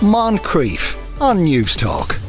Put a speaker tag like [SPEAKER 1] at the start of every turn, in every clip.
[SPEAKER 1] Moncrieff on News Talk.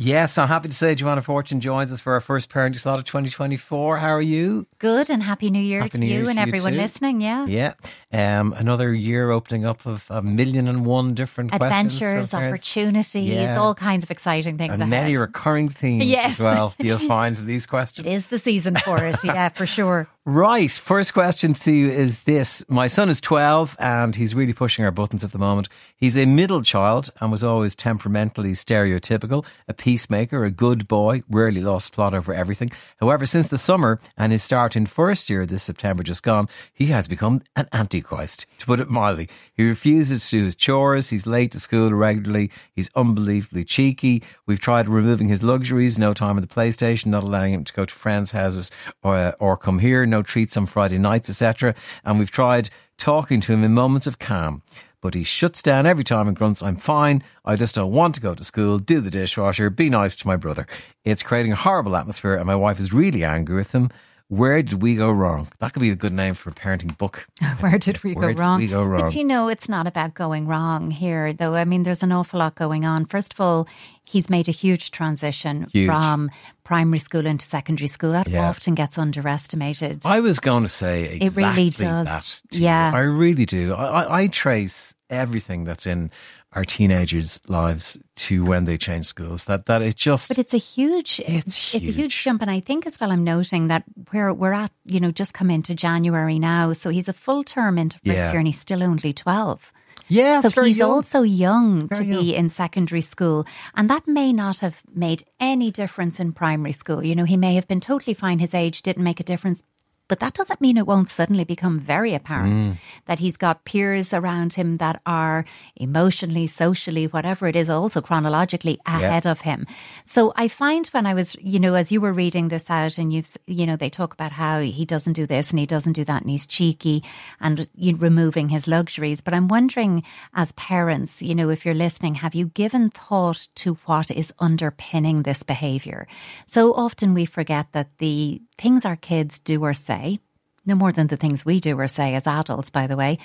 [SPEAKER 2] Yes, I'm happy to say Joanna Fortune joins us for our first Parenting Slot of 2024. How are you?
[SPEAKER 3] Good and happy New Year
[SPEAKER 2] Happy
[SPEAKER 3] to
[SPEAKER 2] New
[SPEAKER 3] you
[SPEAKER 2] Year
[SPEAKER 3] and
[SPEAKER 2] to
[SPEAKER 3] everyone
[SPEAKER 2] too.
[SPEAKER 3] listening. Yeah.
[SPEAKER 2] Yeah. Um, another year opening up of a million and one different questions.
[SPEAKER 3] Adventures, opportunities,
[SPEAKER 2] Yeah.
[SPEAKER 3] all kinds of exciting things
[SPEAKER 2] And
[SPEAKER 3] ahead.
[SPEAKER 2] many recurring themes
[SPEAKER 3] Yes.
[SPEAKER 2] as well. You'll find in these questions.
[SPEAKER 3] it is the season for it, yeah, for sure.
[SPEAKER 2] Right. First question to you is this. My son is 12 and he's really pushing our buttons at the moment. He's a middle child and was always temperamentally stereotypical, a peacemaker, a good boy, rarely lost plot over everything. However, since the summer and his start in first year this September just gone, he has become an antichrist, to put it mildly. He refuses to do his chores. He's late to school regularly. He's unbelievably cheeky. We've tried removing his luxuries, no time at the PlayStation, not allowing him to go to friends' houses or, uh, or come here, no treats on Friday nights, etc. And we've tried talking to him in moments of calm. But he shuts down every time and grunts, I'm fine. I just don't want to go to school, do the dishwasher, be nice to my brother. It's creating a horrible atmosphere, and my wife is really angry with him. Where did we go wrong? That could be a good name for a parenting book.
[SPEAKER 3] Where did we
[SPEAKER 2] Where
[SPEAKER 3] go
[SPEAKER 2] did
[SPEAKER 3] wrong?
[SPEAKER 2] we go wrong?
[SPEAKER 3] But you know, it's not about going wrong here, though. I mean, there's an awful lot going on. First of all, he's made a huge transition
[SPEAKER 2] Huge.
[SPEAKER 3] from primary school into secondary school. That
[SPEAKER 2] Yeah.
[SPEAKER 3] often gets underestimated.
[SPEAKER 2] I was going to say exactly
[SPEAKER 3] It really does.
[SPEAKER 2] that. to you.
[SPEAKER 3] Yeah.
[SPEAKER 2] I really do. I, I, I trace everything that's in our teenagers' lives to when they change schools. That that it just
[SPEAKER 3] But it's a huge,
[SPEAKER 2] It's
[SPEAKER 3] a huge
[SPEAKER 2] huge.
[SPEAKER 3] jump, and I think as well. I'm noting that where we're at, you know, just come into January now, so he's a full term into first
[SPEAKER 2] Yeah.
[SPEAKER 3] year, and he's still only twelve.
[SPEAKER 2] yeah,
[SPEAKER 3] so
[SPEAKER 2] very
[SPEAKER 3] he's
[SPEAKER 2] young.
[SPEAKER 3] also young to
[SPEAKER 2] Very
[SPEAKER 3] be in secondary school, and that may not have made any difference in primary school. You know, he may have been totally fine. His age didn't make a difference. But that doesn't mean it won't suddenly become very apparent
[SPEAKER 2] Mm.
[SPEAKER 3] that he's got peers around him that are emotionally, socially, whatever it is, also chronologically ahead of him. So I find when I was, you know, as you were reading this out and you've, you know, they talk about how he doesn't do this and he doesn't do that and he's cheeky and you removing his luxuries. But I'm wondering, as parents, you know, if you're listening, have you given thought to what is underpinning this behavior? So often we forget that the things our kids do or say, no more than the things we do or say as adults, by the way,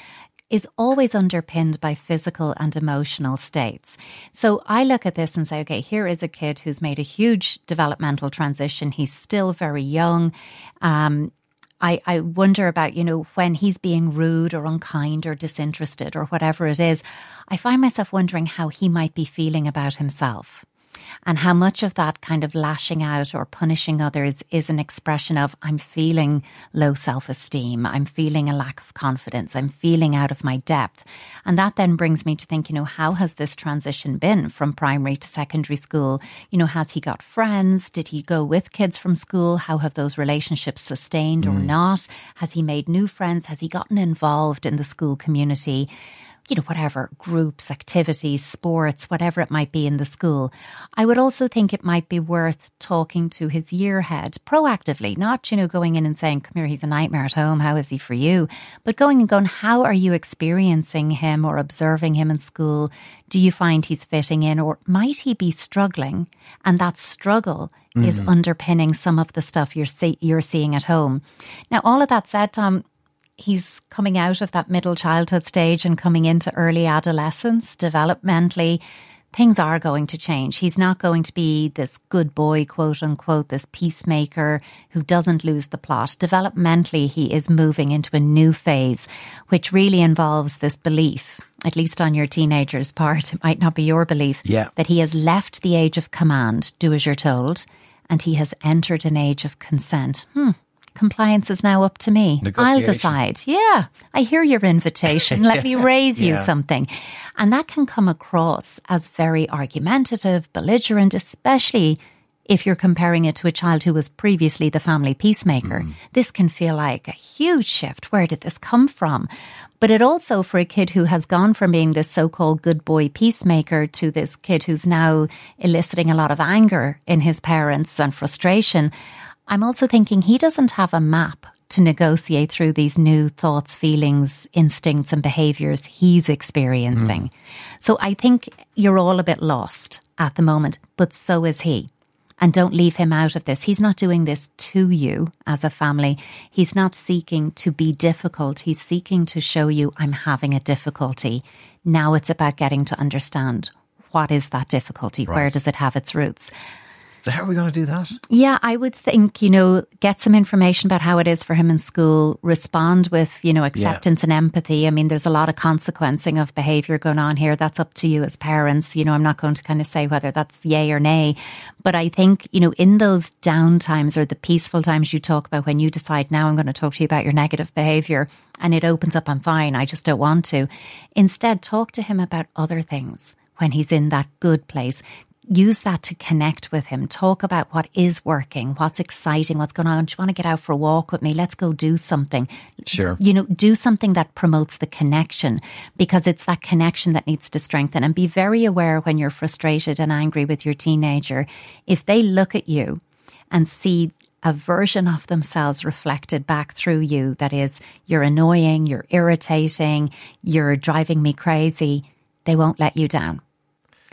[SPEAKER 3] is always underpinned by physical and emotional states. So I look at this and say, okay, here is a kid who's made a huge developmental transition. He's still very young. Um, I, I wonder about, you know, when he's being rude or unkind or disinterested or whatever it is, I find myself wondering how he might be feeling about himself and how much of that kind of lashing out or punishing others is an expression of I'm feeling low self esteem, I'm feeling a lack of confidence, I'm feeling out of my depth. And that then brings me to think, you know, how has this transition been from primary to secondary school? You know, has he got friends? Did he go with kids from school? How have those relationships sustained or mm. not? Has he made new friends? Has he gotten involved in the school community? You know, whatever groups, activities, sports, whatever it might be in the school. I would also think it might be worth talking to his year head proactively, not, you know, going in and saying, come here, he's a nightmare at home. How is he for you? But going and going, how are you experiencing him or observing him in school? Do you find he's fitting in or might he be struggling? And that struggle is mm-hmm. underpinning some of the stuff you're, see- you're seeing at home. Now, all of that said, Tom, he's coming out of that middle childhood stage and coming into early adolescence developmentally things are going to change. He's not going to be this good boy quote unquote this peacemaker who doesn't lose the plot. Developmentally he is moving into a new phase which really involves this belief at least on your teenager's part it might not be your belief
[SPEAKER 2] Yeah.
[SPEAKER 3] that he has left the age of command do as you're told and he has entered an age of consent. Hmm compliance is now up to me. I'll decide. Yeah, I hear your invitation. Let me raise you
[SPEAKER 2] Yeah.
[SPEAKER 3] something. And that can come across as very argumentative, belligerent, especially if you're comparing it to a child who was previously the family peacemaker. Mm. This can feel like a huge shift. Where did this come from? But it also, for a kid who has gone from being this so called good boy peacemaker to this kid who's now eliciting a lot of anger in his parents and frustration, I'm also thinking he doesn't have a map to negotiate through these new thoughts, feelings, instincts, and behaviors he's experiencing. Mm. So I think you're all a bit lost at the moment, but so is he. And don't leave him out of this. He's not doing this to you as a family. He's not seeking to be difficult. He's seeking to show you, I'm having a difficulty. Now it's about getting to understand what is that difficulty? Right. Where does it have its roots?
[SPEAKER 2] So, how are we going to do that?
[SPEAKER 3] Yeah, I would think, you know, get some information about how it is for him in school, respond with, you know, acceptance yeah. and empathy. I mean, there's a lot of consequencing of behavior going on here. That's up to you as parents. You know, I'm not going to kind of say whether that's yay or nay. But I think, you know, in those down times or the peaceful times you talk about when you decide, now I'm going to talk to you about your negative behavior and it opens up, I'm fine, I just don't want to. Instead, talk to him about other things when he's in that good place use that to connect with him. Talk about what is working, what's exciting, what's going on. Do you want to get out for a walk with me? Let's go do something.
[SPEAKER 2] Sure.
[SPEAKER 3] You know, do something that promotes the connection because it's that connection that needs to strengthen. And be very aware when you're frustrated and angry with your teenager. If they look at you and see a version of themselves reflected back through you that is, you're annoying, you're irritating, you're driving me crazy, they won't let you down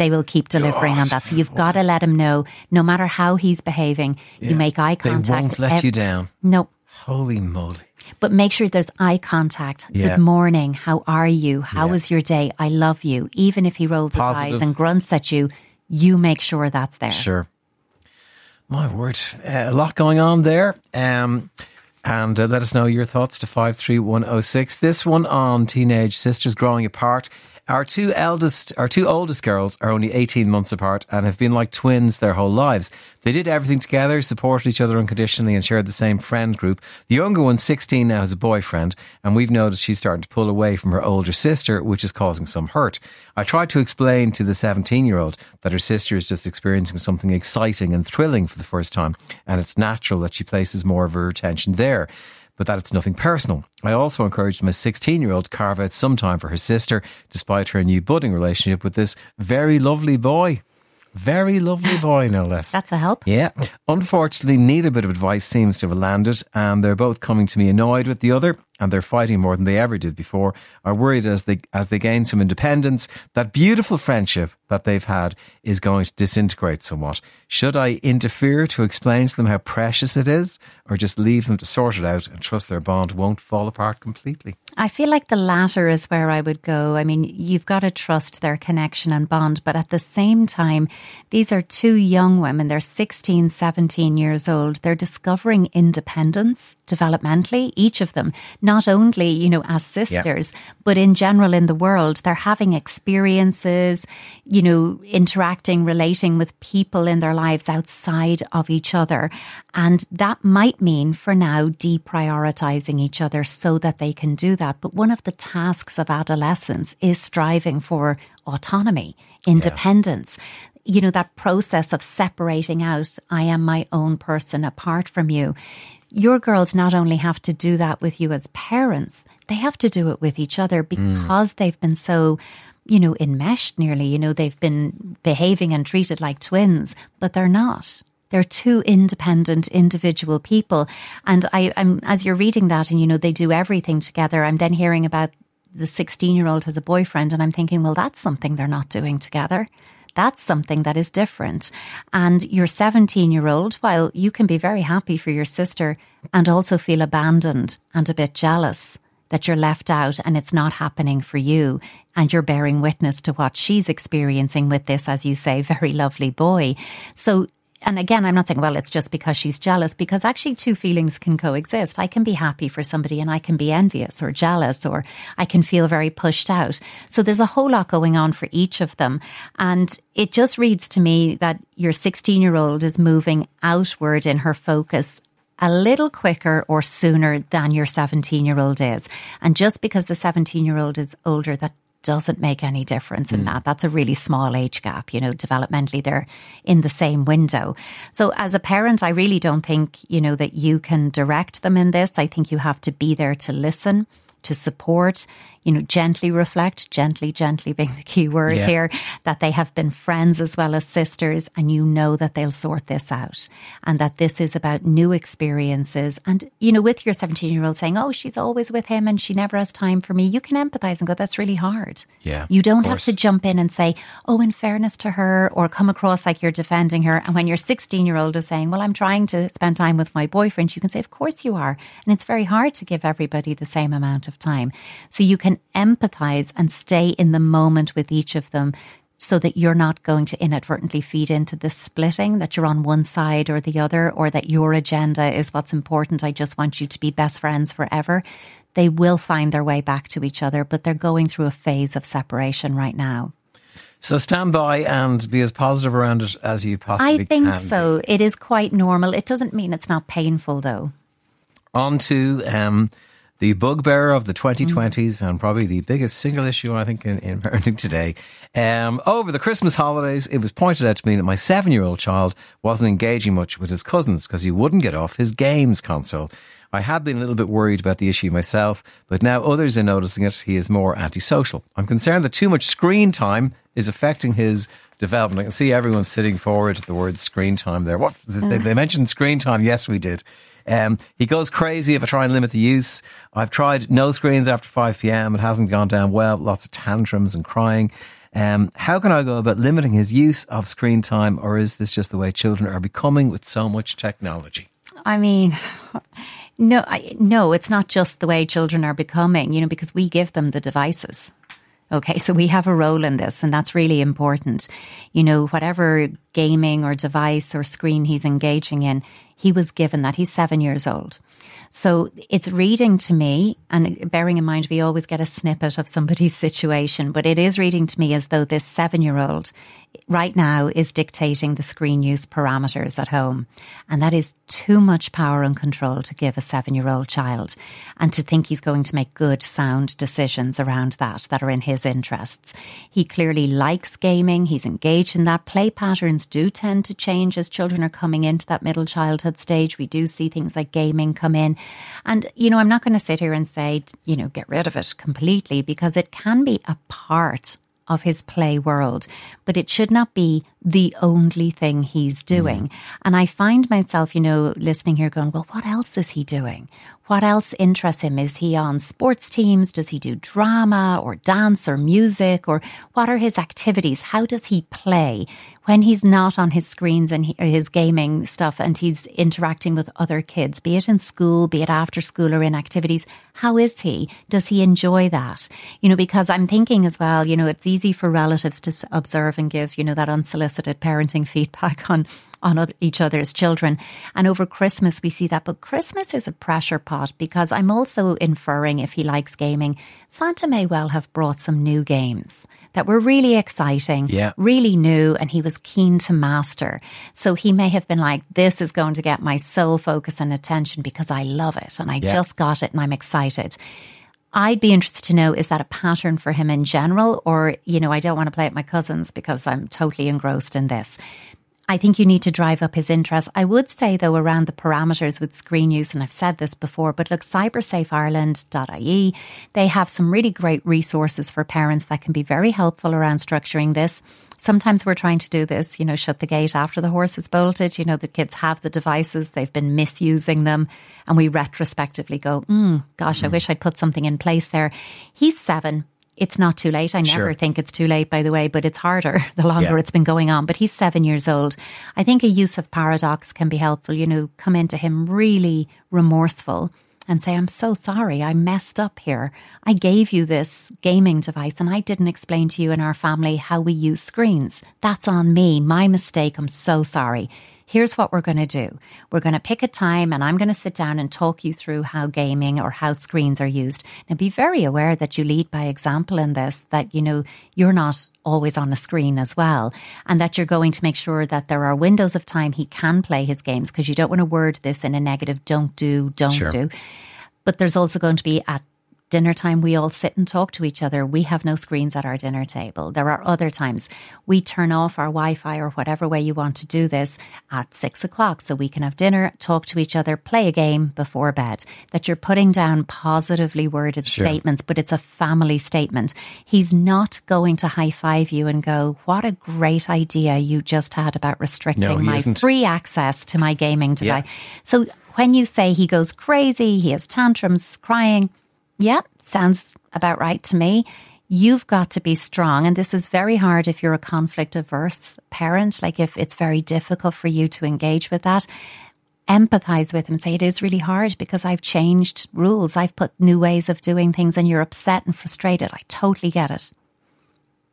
[SPEAKER 3] they will keep delivering God. on that. So you've got to let him know, no matter how he's behaving, yeah. you make eye contact.
[SPEAKER 2] They won't let ev- you down.
[SPEAKER 3] No.
[SPEAKER 2] Holy moly.
[SPEAKER 3] But make sure there's eye contact. Yeah. Good morning. How are you? How yeah. was your day? I love you. Even if he rolls Positive. his eyes and grunts at you, you make sure that's there.
[SPEAKER 2] Sure. My word. Uh, a lot going on there. Um, and uh, let us know your thoughts to 53106. This one on teenage sisters growing apart. Our two eldest, our two oldest girls are only 18 months apart and have been like twins their whole lives. They did everything together, supported each other unconditionally, and shared the same friend group. The younger one, 16 now, has a boyfriend, and we've noticed she's starting to pull away from her older sister, which is causing some hurt. I tried to explain to the 17 year old that her sister is just experiencing something exciting and thrilling for the first time, and it's natural that she places more of her attention there but that it's nothing personal. I also encouraged my 16 year old to carve out some time for her sister, despite her new budding relationship with this very lovely boy. Very lovely boy, no less.
[SPEAKER 3] That's a help.
[SPEAKER 2] Yeah. Unfortunately, neither bit of advice seems to have landed, and they're both coming to me annoyed with the other, and they're fighting more than they ever did before. Are worried as they as they gain some independence, that beautiful friendship that they've had is going to disintegrate somewhat. Should I interfere to explain to them how precious it is, or just leave them to sort it out and trust their bond won't fall apart completely?
[SPEAKER 3] I feel like the latter is where I would go. I mean, you've got to trust their connection and bond, but at the same time, these are two young women. They're 16, 17 years old. They're discovering independence developmentally, each of them, only, you know, as sisters, yeah. but in general in the world. They're having experiences, you know, interacting, relating with people in their lives outside of each other. And that might mean for now deprioritizing each other so that they can do that. But one of the tasks of adolescence is striving for autonomy, independence. Yeah. You know, that process of separating out, I am my own person apart from you. Your girls not only have to do that with you as parents, they have to do it with each other mm. because mm. they've been so you know, enmeshed nearly. You know, they've been behaving and treated like twins, but they're not. They're two independent individual people. And I, I'm, as you're reading that and, you know, they do everything together, I'm then hearing about the 16 year old has a boyfriend and I'm thinking, well, that's something they're not doing together. That's something that is different. And your 17 year old, while you can be very happy for your sister and also feel abandoned and a bit jealous that you're left out and it's not happening for you, and you're bearing witness to what she's experiencing with this, as you say, very lovely boy. So and again, I'm not saying, well, it's just because she's jealous, because actually two feelings can coexist. I can be happy for somebody and I can be envious or jealous or I can feel very pushed out. So there's a whole lot going on for each of them. And it just reads to me that your 16 year old is moving outward in her focus a little quicker or sooner than your 17 year old is. And just because the 17 year old is older, that doesn't make any difference in mm. that. That's a really small age gap, you know, developmentally they're in the same window. So as a parent, I really don't think, you know, that you can direct them in this. I think you have to be there to listen, to support. You know, gently reflect, gently, gently being the key word
[SPEAKER 2] Yeah.
[SPEAKER 3] here, that they have been friends as well as sisters, and you know that they'll sort this out and that this is about new experiences. And, you know, with your 17 year old saying, oh, she's always with him and she never has time for me, you can empathize and go, that's really hard.
[SPEAKER 2] Yeah,
[SPEAKER 3] You don't have to jump in and say, oh, in fairness to her, or come across like you're defending her. And when your 16 year old is saying, well, I'm trying to spend time with my boyfriend, you can say, of course you are. And it's very hard to give everybody the same amount of time. So you can empathize and stay in the moment with each of them so that you're not going to inadvertently feed into the splitting that you're on one side or the other, or that your agenda is what's important. I just want you to be best friends forever. They will find their way back to each other, but they're going through a phase of separation right now.
[SPEAKER 2] So stand by and be as positive around it as you possibly can.
[SPEAKER 3] I think
[SPEAKER 2] be.
[SPEAKER 3] so. It is quite normal. It doesn't mean it's not painful, though.
[SPEAKER 2] On to um, the bugbear of the 2020s and probably the biggest single issue, I think, in, in parenting today. Um, over the Christmas holidays, it was pointed out to me that my seven year old child wasn't engaging much with his cousins because he wouldn't get off his games console. I had been a little bit worried about the issue myself, but now others are noticing it. He is more antisocial. I'm concerned that too much screen time is affecting his development. I can see everyone sitting forward at the word screen time there. What they, they mentioned screen time? Yes, we did. Um, he goes crazy if I try and limit the use. I've tried no screens after 5 p.m. It hasn't gone down well. Lots of tantrums and crying. Um, how can I go about limiting his use of screen time, or is this just the way children are becoming with so much technology?
[SPEAKER 3] I mean, no, I, no, it's not just the way children are becoming, you know, because we give them the devices. Okay, so we have a role in this, and that's really important. You know, whatever gaming or device or screen he's engaging in, he was given that. He's seven years old. So it's reading to me, and bearing in mind we always get a snippet of somebody's situation, but it is reading to me as though this seven year old right now is dictating the screen use parameters at home. And that is too much power and control to give a seven year old child and to think he's going to make good, sound decisions around that that are in his interests. He clearly likes gaming. He's engaged in that. Play patterns do tend to change as children are coming into that middle childhood stage. We do see things like gaming come in. And, you know, I'm not going to sit here and say, you know, get rid of it completely because it can be a part of his play world, but it should not be the only thing he's mm. doing. And I find myself, you know, listening here going, well, what else is he doing? What else interests him? Is he on sports teams? Does he do drama or dance or music? Or what are his activities? How does he play when he's not on his screens and he, uh, his gaming stuff and he's interacting with other kids, be it in school, be it after school or in activities? How is he? Does he enjoy that? You know, because I'm thinking as well, you know, it's easy for relatives to observe and give, you know, that unsolicited parenting feedback on on each other's children. And over Christmas, we see that. But Christmas is a pressure pot because I'm also inferring if he likes gaming, Santa may well have brought some new games that were really exciting,
[SPEAKER 2] Yeah.
[SPEAKER 3] really new, and he was keen to master. So he may have been like, this is going to get my sole focus and attention because I love it and I
[SPEAKER 2] Yeah.
[SPEAKER 3] just got it and I'm excited. I'd be interested to know is that a pattern for him in general, or, you know, I don't want to play at my cousins because I'm totally engrossed in this. I think you need to drive up his interest. I would say, though, around the parameters with screen use, and I've said this before, but look, cybersafeireland.ie, they have some really great resources for parents that can be very helpful around structuring this. Sometimes we're trying to do this, you know, shut the gate after the horse is bolted. You know, the kids have the devices, they've been misusing them, and we retrospectively go, mm, gosh, I wish I'd put something in place there. He's seven. It's not too late. I never
[SPEAKER 2] Sure.
[SPEAKER 3] think it's too late, by the way, but it's harder the longer
[SPEAKER 2] Yeah.
[SPEAKER 3] it's been going on. But he's seven years old. I think a use of paradox can be helpful. You know, come into him really remorseful and say, I'm so sorry. I messed up here. I gave you this gaming device and I didn't explain to you and our family how we use screens. That's on me. My mistake. I'm so sorry. Here's what we're going to do. We're going to pick a time and I'm going to sit down and talk you through how gaming or how screens are used. Now be very aware that you lead by example in this, that, you know, you're not always on a screen as well. And that you're going to make sure that there are windows of time he can play his games because you don't want to word this in a negative, don't do, don't
[SPEAKER 2] Sure.
[SPEAKER 3] do. But there's also going to be at dinner time, we all sit and talk to each other. We have no screens at our dinner table. There are other times we turn off our Wi Fi or whatever way you want to do this at six o'clock so we can have dinner, talk to each other, play a game before bed. That you're putting down positively worded
[SPEAKER 2] Sure.
[SPEAKER 3] statements, but it's a family statement. He's not going to high five you and go, What a great idea you just had about restricting
[SPEAKER 2] No,
[SPEAKER 3] my
[SPEAKER 2] isn't.
[SPEAKER 3] free access to my gaming
[SPEAKER 2] Yeah.
[SPEAKER 3] device. So when you say he goes crazy, he has tantrums, crying, yeah, sounds about right to me. You've got to be strong. And this is very hard if you're a conflict averse parent, like if it's very difficult for you to engage with that. Empathize with him say, It is really hard because I've changed rules. I've put new ways of doing things and you're upset and frustrated. I totally get it.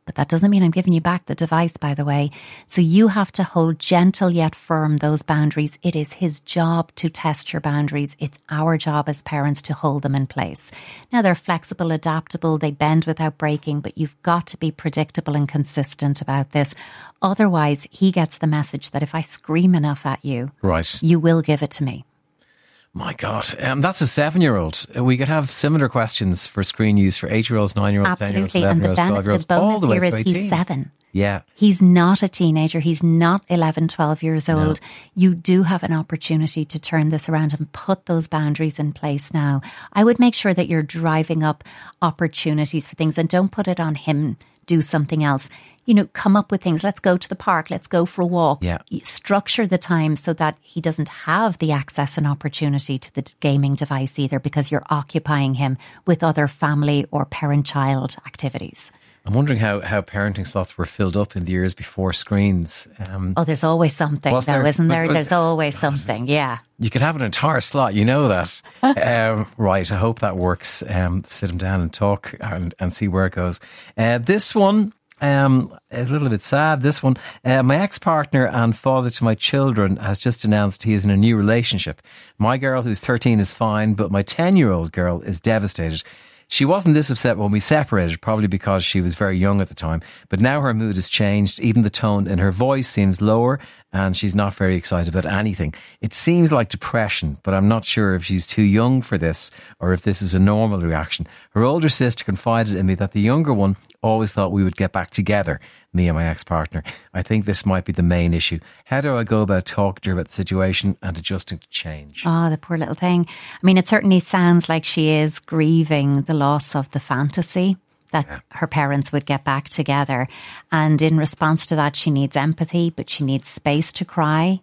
[SPEAKER 3] But that doesn't mean I'm giving you back the device, by the way. So you have to hold gentle yet firm those boundaries. It is his job to test your boundaries. It's our job as parents to hold them in place. Now they're flexible, adaptable, they bend without breaking, but you've got to be predictable and consistent about this. Otherwise, he gets the message that if I scream enough at you,
[SPEAKER 2] Right.
[SPEAKER 3] you will give it to me.
[SPEAKER 2] My God. Um, that's a seven year old. We could have similar questions for screen use for eight year olds, nine year olds, 10 year olds,
[SPEAKER 3] Absolutely.
[SPEAKER 2] 11
[SPEAKER 3] And
[SPEAKER 2] year
[SPEAKER 3] the,
[SPEAKER 2] olds, 12 year
[SPEAKER 3] the
[SPEAKER 2] olds, all the way
[SPEAKER 3] here
[SPEAKER 2] to 18.
[SPEAKER 3] he's seven.
[SPEAKER 2] Yeah.
[SPEAKER 3] He's not a teenager. He's not 11, 12 years old. You do have an opportunity to turn this around and put those boundaries in place now. I would make sure that you're driving up opportunities for things and don't put it on him. Do something else. You know, come up with things. Let's go to the park. Let's go for a walk.
[SPEAKER 2] Yeah.
[SPEAKER 3] Structure the time so that he doesn't have the access and opportunity to the gaming device either because you're occupying him with other family or parent child activities.
[SPEAKER 2] I'm wondering how, how parenting slots were filled up in the years before screens. Um,
[SPEAKER 3] Oh, there's always something, though,
[SPEAKER 2] there?
[SPEAKER 3] isn't there?
[SPEAKER 2] Was-
[SPEAKER 3] There's always something. Yeah.
[SPEAKER 2] you could have an entire slot, you know that. um, right, I hope that works. Um, sit them down and talk and, and see where it goes. Uh, this one um, is a little bit sad. This one, uh, my ex partner and father to my children has just announced he is in a new relationship. My girl, who's 13, is fine, but my 10 year old girl is devastated. She wasn't this upset when we separated, probably because she was very young at the time. But now her mood has changed. Even the tone in her voice seems lower, and she's not very excited about anything. It seems like depression, but I'm not sure if she's too young for this or if this is a normal reaction. Her older sister confided in me that the younger one always thought we would get back together, me and my ex partner. I think this might be the main issue. How do I go about talking to her about the situation and adjusting to change?
[SPEAKER 3] Oh, the poor little thing. I mean, it certainly sounds like she is grieving the loss of the fantasy that her parents would get back together. And in response to that, she needs empathy, but she needs space to cry,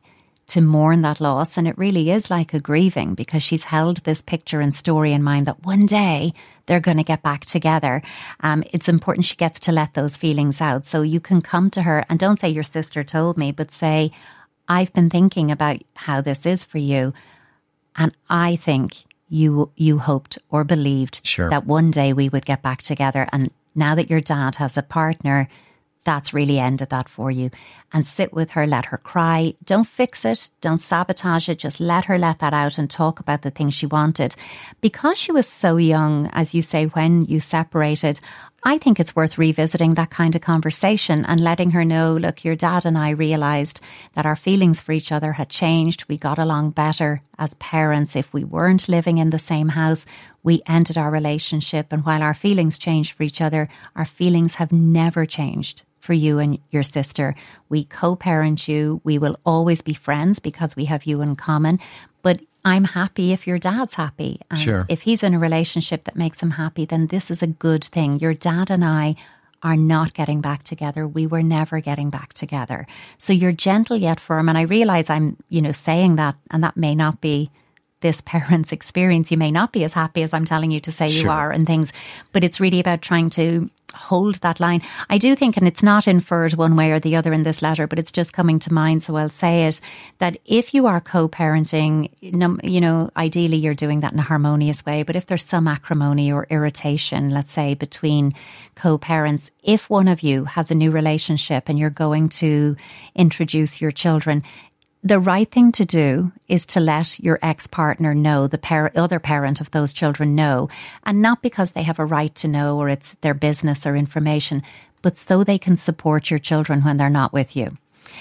[SPEAKER 3] to mourn that loss. And it really is like a grieving because she's held this picture and story in mind that one day they're going to get back together. Um, it's important she gets to let those feelings out. So you can come to her and don't say your sister told me, but say, I've been thinking about how this is for you. And I think you you hoped or believed
[SPEAKER 2] Sure.
[SPEAKER 3] that one day we would get back together. And now that your dad has a partner, that's really ended that for you. And sit with her, let her cry. Don't fix it, don't sabotage it. Just let her let that out and talk about the things she wanted. Because she was so young, as you say, when you separated, I think it's worth revisiting that kind of conversation and letting her know look, your dad and I realized that our feelings for each other had changed. We got along better as parents. If we weren't living in the same house, we ended our relationship. And while our feelings changed for each other, our feelings have never changed for you and your sister. We co parent you. We will always be friends because we have you in common. I'm happy if your dad's happy. And
[SPEAKER 2] Sure.
[SPEAKER 3] if he's in a relationship that makes him happy, then this is a good thing. Your dad and I are not getting back together. We were never getting back together. So you're gentle yet firm. And I realize I'm, you know, saying that, and that may not be this parent's experience. You may not be as happy as I'm telling you to say you are and things, but it's really about trying to hold that line. I do think, and it's not inferred one way or the other in this letter, but it's just coming to mind, so I'll say it, that if you are co-parenting, you know, ideally you're doing that in a harmonious way, but if there's some acrimony or irritation, let's say, between co-parents, if one of you has a new relationship and you're going to introduce your children, the right thing to do is to let your ex partner know, the par- other parent of those children know, and not because they have a right to know or it's their business or information, but so they can support your children when they're not with you.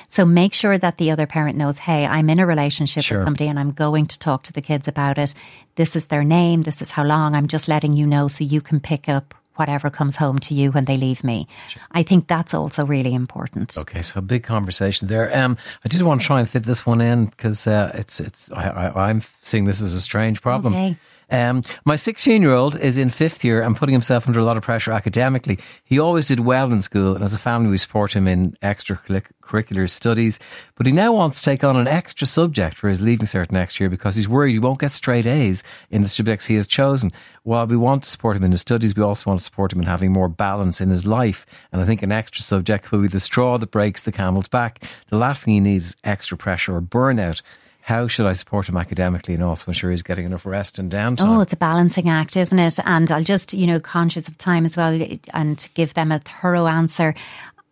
[SPEAKER 3] So make sure that the other parent knows, hey, I'm in a relationship
[SPEAKER 2] Sure.
[SPEAKER 3] with somebody and I'm going to talk to the kids about it. This is their name. This is how long. I'm just letting you know so you can pick up whatever comes home to you when they leave me. I think that's also really important.
[SPEAKER 2] Okay, so a big conversation there. Um, I did want to try and fit this one in because uh, it's it's I, I, I'm seeing this as a strange problem.
[SPEAKER 3] Okay.
[SPEAKER 2] Um, my 16 year old is in fifth year and putting himself under a lot of pressure academically. He always did well in school, and as a family, we support him in extracurricular studies. But he now wants to take on an extra subject for his leaving cert next year because he's worried he won't get straight A's in the subjects he has chosen. While we want to support him in his studies, we also want to support him in having more balance in his life. And I think an extra subject will be the straw that breaks the camel's back. The last thing he needs is extra pressure or burnout. How should I support him academically and also ensure he's getting enough rest and downtime?
[SPEAKER 3] Oh, it's a balancing act, isn't it? And I'll just, you know, conscious of time as well eh, and give them a thorough answer.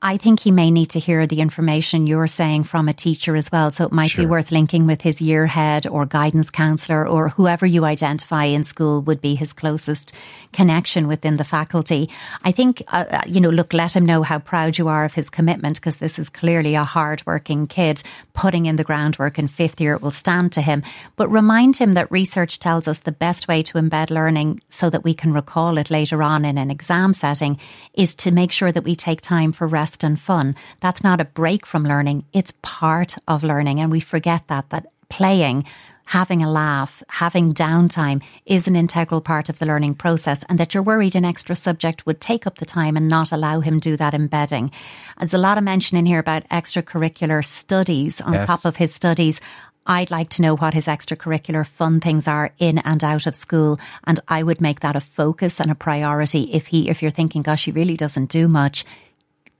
[SPEAKER 3] I think he may need to hear the information you're saying from a teacher as well. So it might be worth linking with his year head or guidance counsellor or whoever you identify in school would be his closest connection within the faculty. I think, uh, uh, you know, look, let him know how proud you are of his commitment because this is clearly a hard-working kid putting in the groundwork in fifth year. It will stand to him. But remind him that research tells us the best way to embed learning so that we can recall it later on in an exam setting is to make sure that we take time for rest and fun. That's not a break from learning. It's part of learning. And we forget that, that playing, having a laugh, having downtime is an integral part of the learning process and that you're worried an extra subject would take up the time and not allow him do that embedding. There's a lot of mention in here about extracurricular studies on
[SPEAKER 2] Yes.
[SPEAKER 3] top of his studies. I'd like to know what his extracurricular fun things are in and out of school. And I would make that a focus and a priority. If he, if you're thinking, gosh, he really doesn't do much,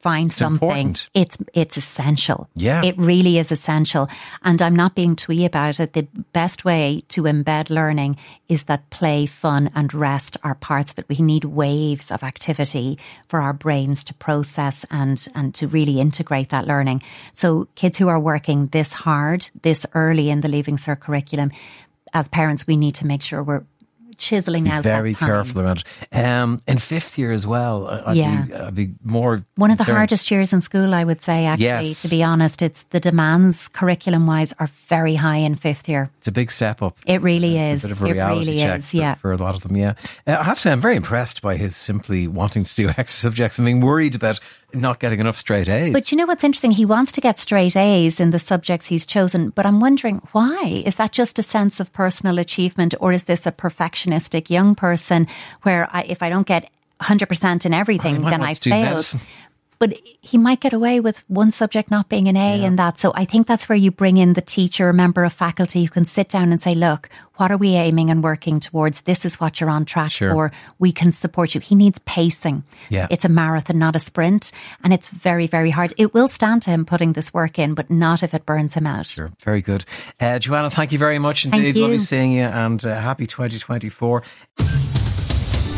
[SPEAKER 3] find something.
[SPEAKER 2] important.
[SPEAKER 3] It's, it's essential.
[SPEAKER 2] Yeah.
[SPEAKER 3] It really is essential. And I'm not being twee about it. The best way to embed learning is that play, fun, and rest are parts of it. We need waves of activity for our brains to process and, and to really integrate that learning. So kids who are working this hard, this early in the Leaving Cert curriculum, as parents, we need to make sure we're chiseling out
[SPEAKER 2] very careful around it. Um, in fifth year as well, I- I'd,
[SPEAKER 3] Yeah.
[SPEAKER 2] be, I'd be more
[SPEAKER 3] One of the hardest years in school, I would say, actually,
[SPEAKER 2] Yes.
[SPEAKER 3] to be honest. It's the demands curriculum wise are very high in fifth year.
[SPEAKER 2] It's a big step up.
[SPEAKER 3] It really is.
[SPEAKER 2] bit of a
[SPEAKER 3] It really is.
[SPEAKER 2] for,
[SPEAKER 3] Yeah.
[SPEAKER 2] for a lot of them. Yeah, uh, I have to say I'm very impressed by his simply wanting to do extra subjects. I'm being worried about not getting enough straight A's.
[SPEAKER 3] But you know what's interesting? He wants to get straight A's in the subjects he's chosen, but I'm wondering why? Is that just a sense of personal achievement, or is this a perfectionistic young person where I, if I don't get 100% in everything, then I
[SPEAKER 2] to do
[SPEAKER 3] failed?
[SPEAKER 2] medicine.
[SPEAKER 3] But he might get away with one subject not being an A in that. So I think that's where you bring in the teacher, a member of faculty who can sit down and say, look, what are we aiming and working towards? This is what you're on track
[SPEAKER 2] Sure.
[SPEAKER 3] for. We can support you. He needs pacing.
[SPEAKER 2] Yeah.
[SPEAKER 3] It's a marathon, not a sprint. And it's very, very hard. It will stand to him putting this work in, but not if it burns him out.
[SPEAKER 2] Sure, very good. Uh, Joanna, thank you very much indeed. Lovely seeing you and uh, happy 2024.